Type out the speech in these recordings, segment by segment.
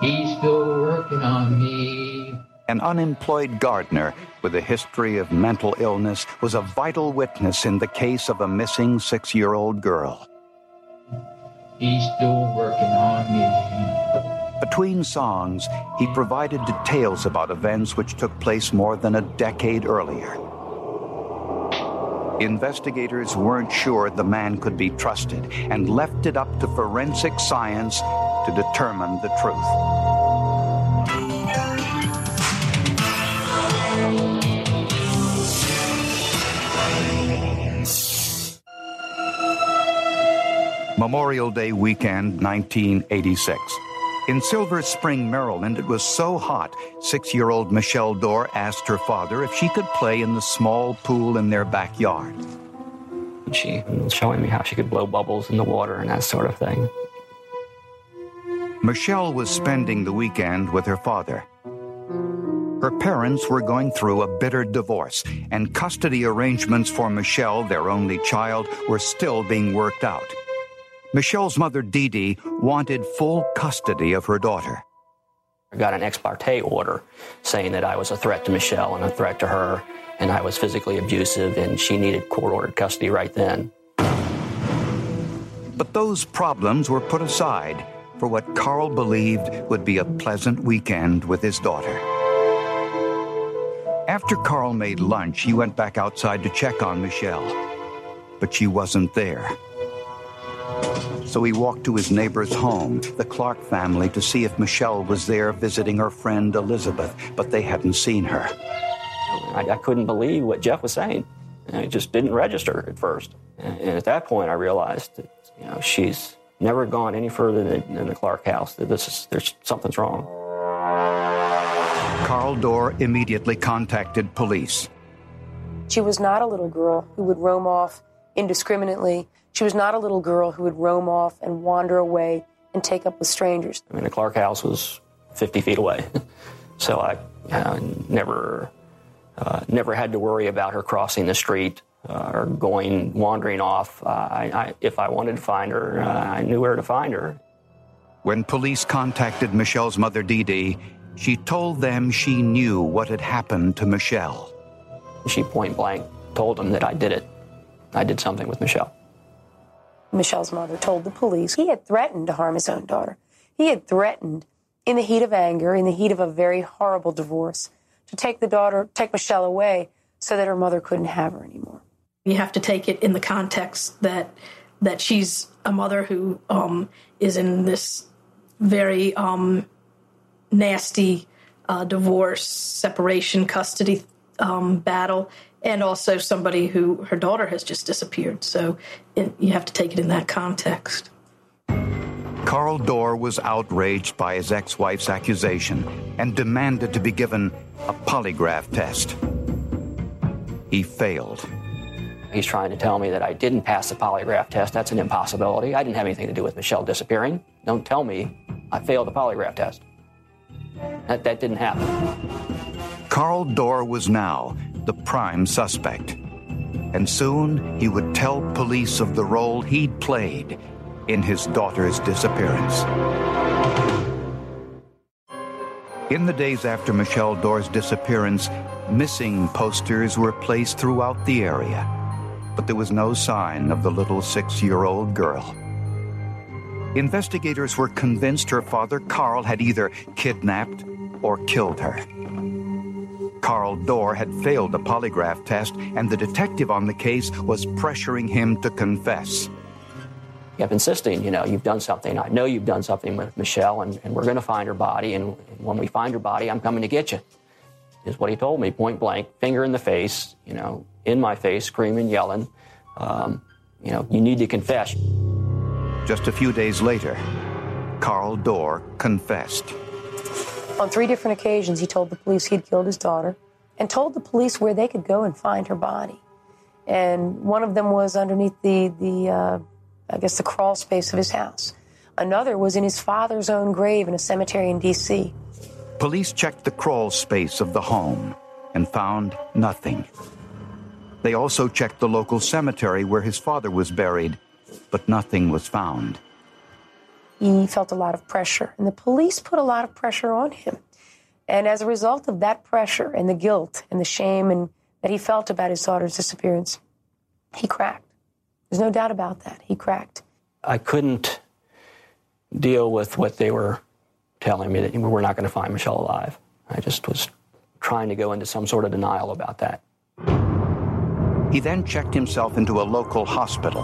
He's still working on me. An unemployed gardener with a history of mental illness was a vital witness in the case of a missing six year old girl. He's still working on me. Between songs, he provided details about events which took place more than a decade earlier. Investigators weren't sure the man could be trusted and left it up to forensic science to determine the truth. Memorial Day weekend, 1986. In Silver Spring, Maryland, it was so hot, six year old Michelle Dorr asked her father if she could play in the small pool in their backyard. She was showing me how she could blow bubbles in the water and that sort of thing. Michelle was spending the weekend with her father. Her parents were going through a bitter divorce, and custody arrangements for Michelle, their only child, were still being worked out. Michelle's mother, Dee Dee, wanted full custody of her daughter. I got an ex parte order saying that I was a threat to Michelle and a threat to her, and I was physically abusive, and she needed court ordered custody right then. But those problems were put aside for what Carl believed would be a pleasant weekend with his daughter. After Carl made lunch, he went back outside to check on Michelle, but she wasn't there. So he walked to his neighbor's home, the Clark family, to see if Michelle was there visiting her friend Elizabeth, but they hadn't seen her. I, I couldn't believe what Jeff was saying. It just didn't register at first. And, and at that point, I realized that you know she's never gone any further than, than the Clark house. This is there's something's wrong. Carl Dorr immediately contacted police. She was not a little girl who would roam off indiscriminately. She was not a little girl who would roam off and wander away and take up with strangers. I mean, the Clark house was 50 feet away, so I uh, never, uh, never had to worry about her crossing the street uh, or going wandering off. Uh, I, I, if I wanted to find her, uh, I knew where to find her. When police contacted Michelle's mother, Dee Dee, she told them she knew what had happened to Michelle. She point blank told them that I did it. I did something with Michelle. Michelle's mother told the police he had threatened to harm his own daughter. He had threatened, in the heat of anger, in the heat of a very horrible divorce, to take the daughter, take Michelle away so that her mother couldn't have her anymore. You have to take it in the context that that she's a mother who um, is in this very um, nasty uh, divorce, separation, custody um, battle, and also somebody who her daughter has just disappeared. So it, you have to take it in that context. Carl Dorr was outraged by his ex wife's accusation and demanded to be given a polygraph test. He failed. He's trying to tell me that I didn't pass the polygraph test. That's an impossibility. I didn't have anything to do with Michelle disappearing. Don't tell me I failed the polygraph test. That, that didn't happen. Carl Dorr was now the prime suspect. And soon he would tell police of the role he'd played in his daughter's disappearance. In the days after Michelle Dorr's disappearance, missing posters were placed throughout the area, but there was no sign of the little six year old girl. Investigators were convinced her father, Carl, had either kidnapped or killed her. Carl Dorr had failed a polygraph test, and the detective on the case was pressuring him to confess. He kept insisting, you know, you've done something. I know you've done something with Michelle, and, and we're going to find her body. And when we find her body, I'm coming to get you. Is what he told me, point blank, finger in the face, you know, in my face, screaming, yelling. Um, you know, you need to confess. Just a few days later, Carl Dorr confessed. On three different occasions, he told the police he'd killed his daughter and told the police where they could go and find her body. And one of them was underneath the, the uh, I guess, the crawl space of his house. Another was in his father's own grave in a cemetery in D.C. Police checked the crawl space of the home and found nothing. They also checked the local cemetery where his father was buried, but nothing was found. he felt a lot of pressure, and the police put a lot of pressure on him. And as a result of that pressure and the guilt and the shame and that he felt about his daughter's disappearance, he cracked. There's no doubt about that. He cracked. I couldn't deal with what they were telling me that we were not going to find Michelle alive. I just was trying to go into some sort of denial about that. He then checked himself into a local hospital.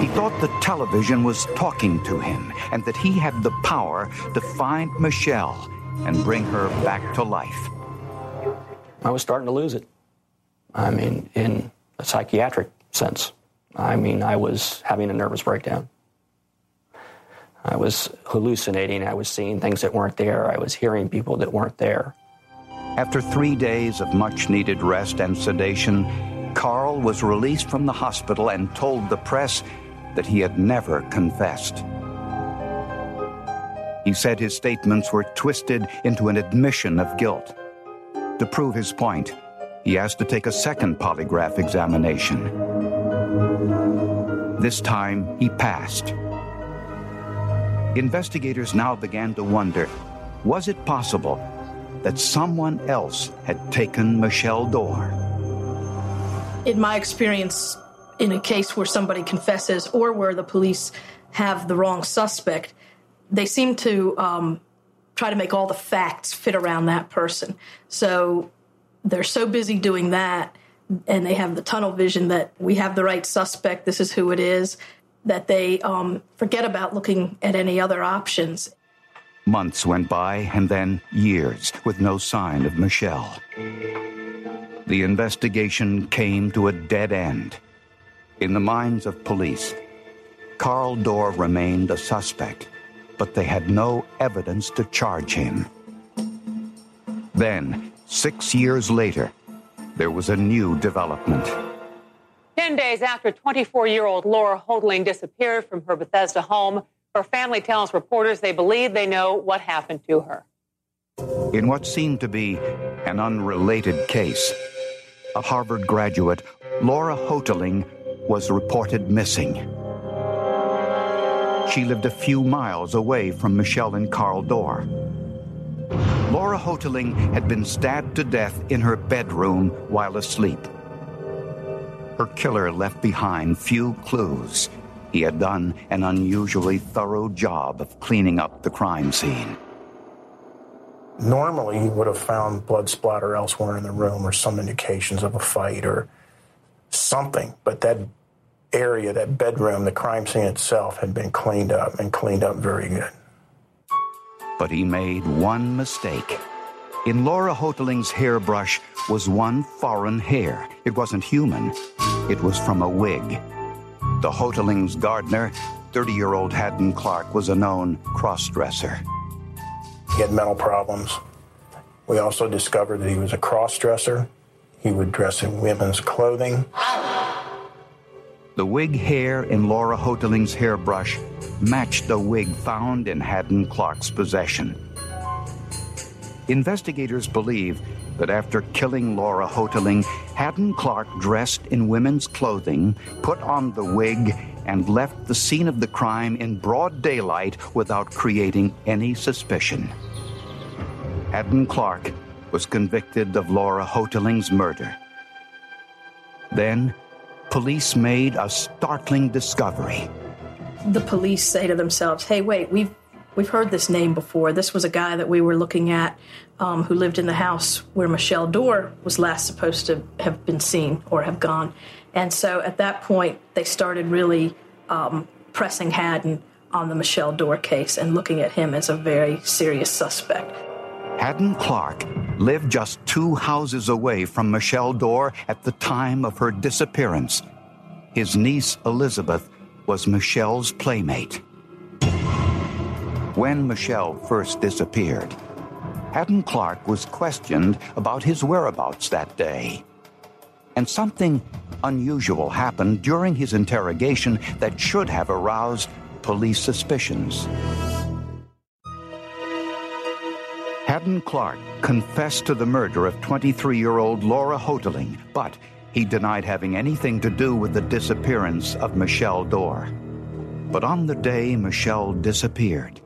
He thought the television was talking to him and that he had the power to find Michelle and bring her back to life. I was starting to lose it. I mean, in a psychiatric sense. I mean, I was having a nervous breakdown. I was hallucinating. I was seeing things that weren't there. I was hearing people that weren't there. After three days of much needed rest and sedation, Carl was released from the hospital and told the press that he had never confessed. He said his statements were twisted into an admission of guilt. To prove his point, he asked to take a second polygraph examination. This time, he passed. Investigators now began to wonder was it possible that someone else had taken Michelle Dorr? In my experience, in a case where somebody confesses or where the police have the wrong suspect, they seem to um, try to make all the facts fit around that person. So they're so busy doing that and they have the tunnel vision that we have the right suspect, this is who it is, that they um, forget about looking at any other options. Months went by and then years with no sign of Michelle. The investigation came to a dead end. In the minds of police, Carl Dorr remained a suspect, but they had no evidence to charge him. Then, six years later, there was a new development. 10 days after 24 year old Laura Houghteling disappeared from her Bethesda home, her family tells reporters they believe they know what happened to her. In what seemed to be an unrelated case, a Harvard graduate, Laura Houghteling, was reported missing. She lived a few miles away from Michelle and Carl Dorr. Laura Houghteling had been stabbed to death in her bedroom while asleep. Her killer left behind few clues. He had done an unusually thorough job of cleaning up the crime scene. Normally, he would have found blood splatter elsewhere in the room or some indications of a fight or something, but that area, that bedroom, the crime scene itself had been cleaned up and cleaned up very good. But he made one mistake. In Laura Houghteling's hairbrush was one foreign hair. It wasn't human. It was from a wig. The Houghteling's gardener, 30-year-old Hadden Clark, was a known cross-dresser. He had mental problems. We also discovered that he was a cross-dresser. He would dress in women's clothing. The wig hair in Laura Houghteling's hairbrush matched the wig found in Hadden Clark's possession. Investigators believe that after killing Laura Houghteling, Hadden Clark dressed in women's clothing, put on the wig, and left the scene of the crime in broad daylight without creating any suspicion. Hadden Clark was convicted of Laura Houghteling's murder. Then, police made a startling discovery. The police say to themselves, "Hey, wait, we've we've heard this name before. This was a guy that we were looking at um, who lived in the house where Michelle Dorr was last supposed to have been seen or have gone." And so, at that point, they started really um, pressing Hadden on the Michelle Dorr case and looking at him as a very serious suspect. Hadden Clark lived just two houses away from Michelle Dorr at the time of her disappearance. His niece, Elizabeth, was Michelle's playmate. When Michelle first disappeared, Hadden Clark was questioned about his whereabouts that day. And something unusual happened during his interrogation that should have aroused police suspicions. Hadden Clark confessed to the murder of 23 year old Laura Houghteling, but he denied having anything to do with the disappearance of Michelle Dorr. But on the day Michelle disappeared,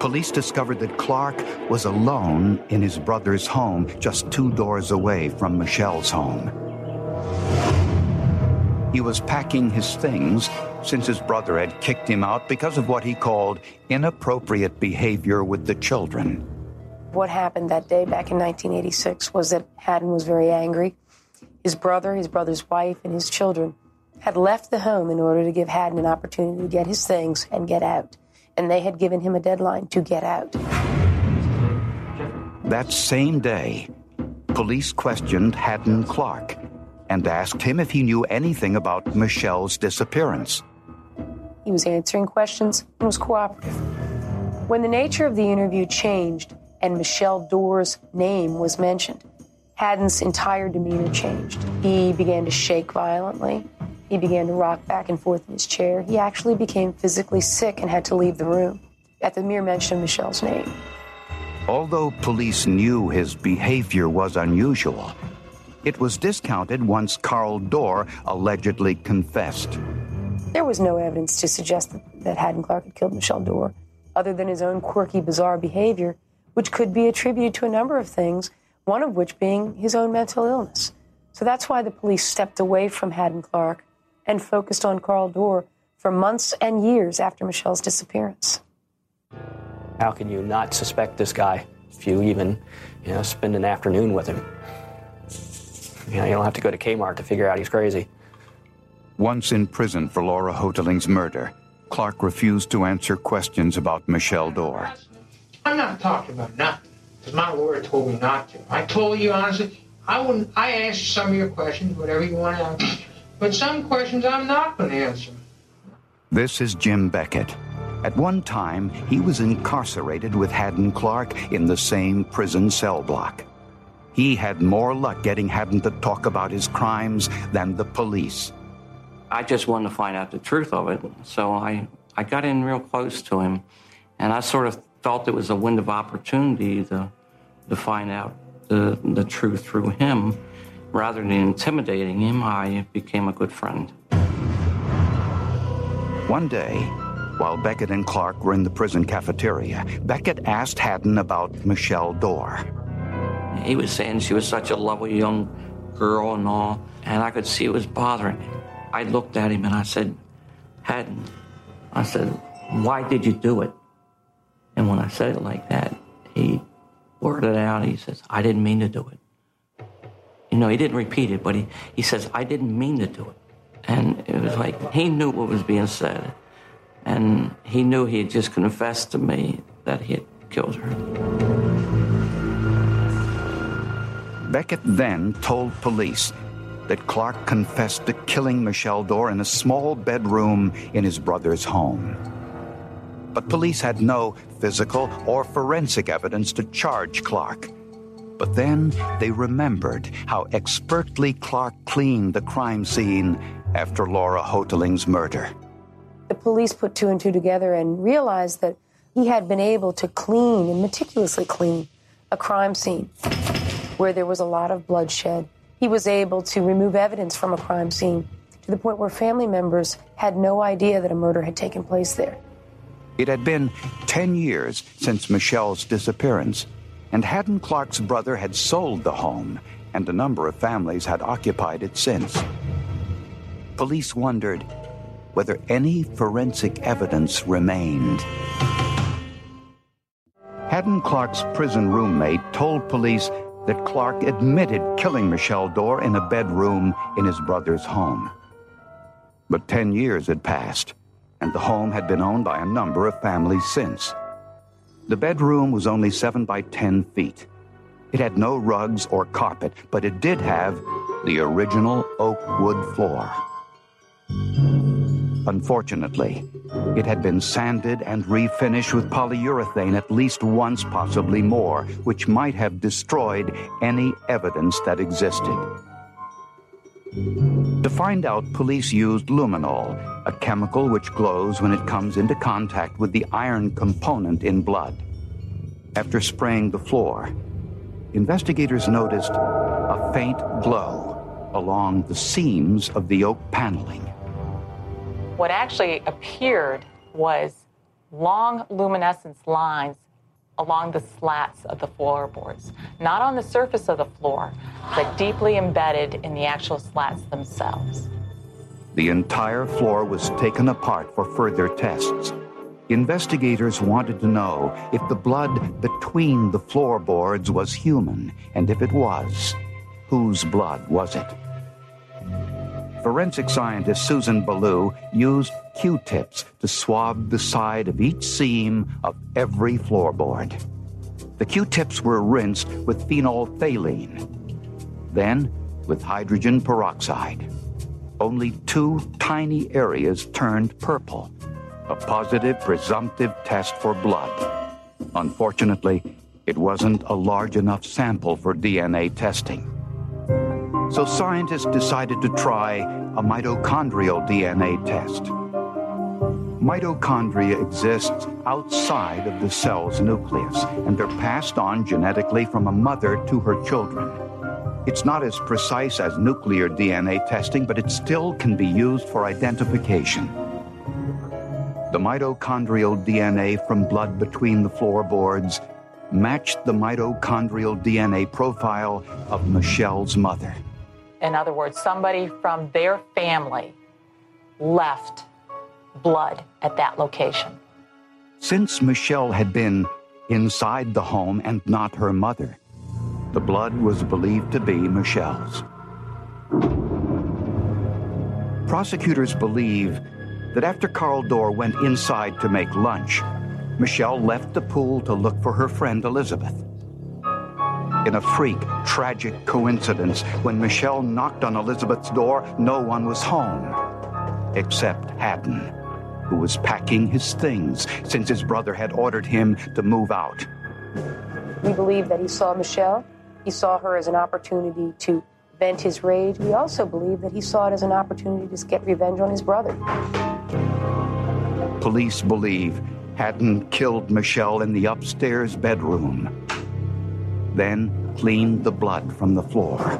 police discovered that Clark was alone in his brother's home just two doors away from Michelle's home. He was packing his things since his brother had kicked him out because of what he called inappropriate behavior with the children. What happened that day back in 1986 was that Hadden was very angry. His brother, his brother's wife, and his children had left the home in order to give Hadden an opportunity to get his things and get out. And they had given him a deadline to get out. That same day, police questioned Hadden Clark and asked him if he knew anything about Michelle's disappearance. He was answering questions and was cooperative. When the nature of the interview changed and Michelle Dorr's name was mentioned, Hadden's entire demeanor changed. He began to shake violently. He began to rock back and forth in his chair. He actually became physically sick and had to leave the room at the mere mention of Michelle's name. Although police knew his behavior was unusual, it was discounted once Carl Dorr allegedly confessed. There was no evidence to suggest that, that Hadden Clark had killed Michelle Dorr, other than his own quirky, bizarre behavior, which could be attributed to a number of things, one of which being his own mental illness. So that's why the police stepped away from Hadden Clark and focused on Carl Dorr for months and years after Michelle's disappearance. How can you not suspect this guy if you even, you know, spend an afternoon with him? You know, you don't have to go to Kmart to figure out he's crazy. Once in prison for Laura Houghteling's murder, Clark refused to answer questions about Michelle Dorr. I'm not talking about nothing, because my lawyer told me not to. I told you honestly, I wouldn't. I asked some of your questions, whatever you want to answer, but some questions I'm not going to answer. This is Jim Beckett. At one time, he was incarcerated with Hadden Clark in the same prison cell block. He had more luck getting Hadden to talk about his crimes than the police. I just wanted to find out the truth of it. So I, I got in real close to him, and I sort of thought it was a wind of opportunity to, to find out the, the truth through him. Rather than intimidating him, I became a good friend. One day, while Beckett and Clark were in the prison cafeteria, Beckett asked Hadden about Michelle Dorr. He was saying she was such a lovely young girl and all, and I could see it was bothering him. I looked at him and I said, Hadden, I said, why did you do it? And when I said it like that, he blurted out, he says, I didn't mean to do it. You know, he didn't repeat it, but he, he says, I didn't mean to do it. And it was like he knew what was being said. And he knew he had just confessed to me that he had killed her. Beckett then told police that Clark confessed to killing Michelle Dorr in a small bedroom in his brother's home. But police had no physical or forensic evidence to charge Clark. But then they remembered how expertly Clark cleaned the crime scene after Laura Houghteling's murder. The police put two and two together and realized that he had been able to clean and meticulously clean a crime scene where there was a lot of bloodshed. He was able to remove evidence from a crime scene to the point where family members had no idea that a murder had taken place there. It had been 10 years since Michelle's disappearance, and Hadden Clark's brother had sold the home, and a number of families had occupied it since. Police wondered whether any forensic evidence remained. Hadden Clark's prison roommate told police that Clark admitted killing Michelle Dorr in a bedroom in his brother's home. But 10 years had passed, and the home had been owned by a number of families since. The bedroom was only 7 by 10 feet. It had no rugs or carpet, but it did have the original oak wood floor. Unfortunately, it had been sanded and refinished with polyurethane at least once, possibly more, which might have destroyed any evidence that existed. To find out, police used luminol, a chemical which glows when it comes into contact with the iron component in blood. After spraying the floor, investigators noticed a faint glow along the seams of the oak paneling. What actually appeared was long luminescence lines along the slats of the floorboards, not on the surface of the floor, but deeply embedded in the actual slats themselves. The entire floor was taken apart for further tests. Investigators wanted to know if the blood between the floorboards was human, and if it was, whose blood was it? Forensic scientist Susan Ballou used Q-tips to swab the side of each seam of every floorboard. The Q-tips were rinsed with phenolphthalein, then with hydrogen peroxide. Only two tiny areas turned purple, a positive presumptive test for blood. Unfortunately, it wasn't a large enough sample for DNA testing. So scientists decided to try a mitochondrial DNA test. Mitochondria exists outside of the cell's nucleus, and they're passed on genetically from a mother to her children. It's not as precise as nuclear DNA testing, but it still can be used for identification. The mitochondrial DNA from blood between the floorboards matched the mitochondrial DNA profile of Michelle's mother. In other words, somebody from their family left blood at that location. Since Michelle had been inside the home and not her mother, the blood was believed to be Michelle's. Prosecutors believe that after Carl Dorr went inside to make lunch, Michelle left the pool to look for her friend Elizabeth. In a freak, tragic coincidence, when Michelle knocked on Elizabeth's door, no one was home except Hadden, who was packing his things since his brother had ordered him to move out. We believe that he saw Michelle. He saw her as an opportunity to vent his rage. We also believe that he saw it as an opportunity to get revenge on his brother. Police believe Hadden killed Michelle in the upstairs bedroom, then cleaned the blood from the floor.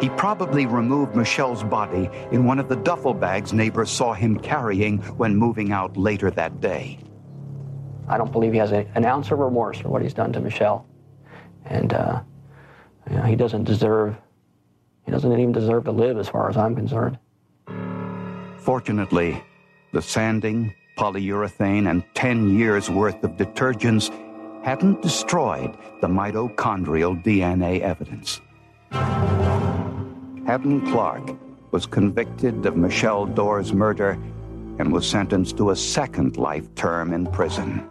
He probably removed Michelle's body in one of the duffel bags neighbors saw him carrying when moving out later that day. I don't believe he has a, an ounce of remorse for what he's done to Michelle. And uh, you know, he doesn't deserve, he doesn't even deserve to live as far as I'm concerned. Fortunately, the sanding, polyurethane, and 10 years worth of detergents hadn't destroyed the mitochondrial DNA evidence. Hadden Clark was convicted of Michelle Dorr's murder and was sentenced to a second life term in prison.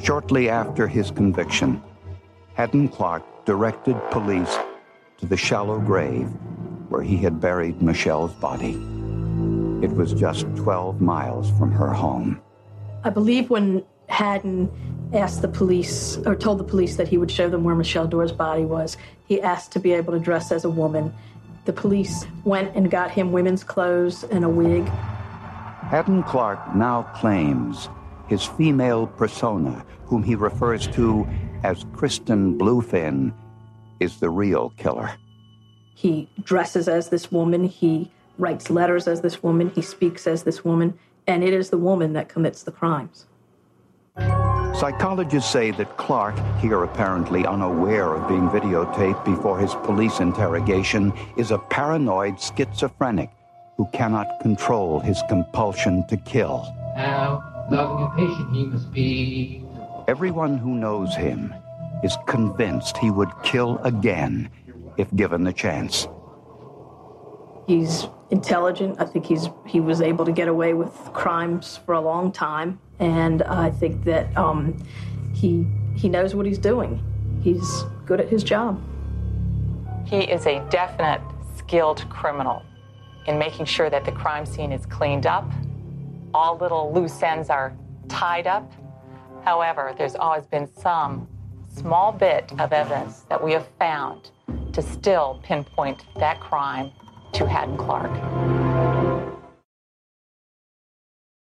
Shortly after his conviction, Hadden Clark directed police to the shallow grave where he had buried Michelle's body. It was just 12 miles from her home. I believe when Hadden asked the police or told the police that he would show them where Michelle Dorr's body was, he asked to be able to dress as a woman. The police went and got him women's clothes and a wig. Hadden Clark now claims his female persona, whom he refers to as Kristen Bluefin, is the real killer. He dresses as this woman, he writes letters as this woman, he speaks as this woman, and it is the woman that commits the crimes. Psychologists say that Clark, here apparently unaware of being videotaped before his police interrogation, is a paranoid schizophrenic who cannot control his compulsion to kill. How loving and patient he must be. Everyone who knows him is convinced he would kill again if given the chance. He's intelligent. I think he's he was able to get away with crimes for a long time, and I think that um, he he knows what he's doing. He's good at his job. He is a definite skilled criminal in making sure that the crime scene is cleaned up, all little loose ends are tied up. However, there's always been some small bit of evidence that we have found to still pinpoint that crime to Hadden Clark.